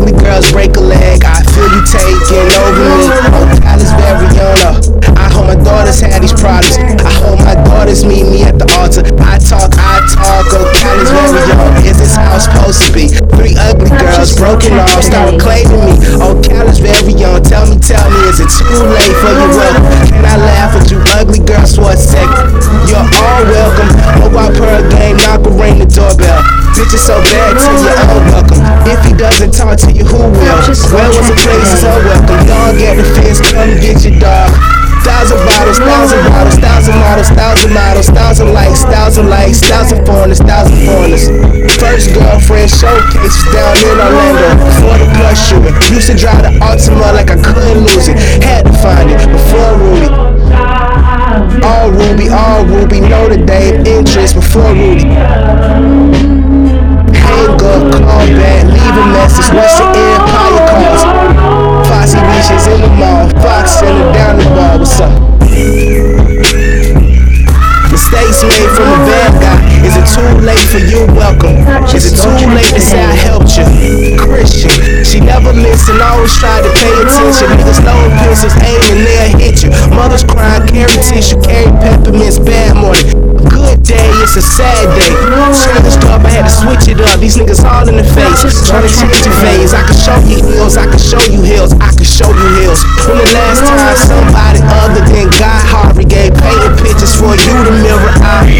ugly girls break a leg. I feel you taking over me. Ocala's Variana. I hope my daughters had these problems. I hope my daughters meet me at the altar. I talk, I talk. Oh, Ocala's Variana. Is this how it's supposed to be? Three ugly girls, broken off, start claiming me. Oh, Ocala's Variana. Tell me, tell me, is it too late? Bitches so bad to oh, you, unwelcome. If he doesn't talk to you, who will? Where was the place so welcome? Dog get the fence, come get your dog. Thousand bottles, thousand bottles, thousand models, thousand models, thousand likes, thousand likes, thousand foreigners, thousand foreigners. First girlfriend showcase was down in Orlando before the Pulse shooting. Used to drive the Altima like I couldn't lose it. Had to find it before Rudy. All Ruby, all Ruby, know the Dame interest before Rudy. What's empire calls? Foxy reaches in the mall, Fox in the the bar. What's up? Mistakes made from a bad guy. Is it too late for you? Welcome. Is it too late to say I helped you? Christian, she never listened, always tried to pay attention. Niggas load pistols, aiming, they'll hit you. Mothers crying, carry tissue, carry peppermints, bad morning. It's a sad day. Changed up, I had to switch it up. These niggas all in the face, trying to change your phase. I can show you heels, I can show you hills, I can show you hills. When the last time somebody other than God Harvey gave painted pictures for you to mirror out. A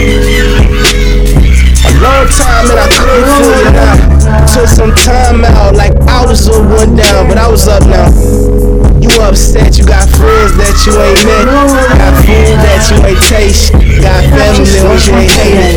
long time and I couldn't figure it out. Took some time out, like I was a one down, but I was up now. You upset, you got friends that you ain't met, got family members you ain't hating.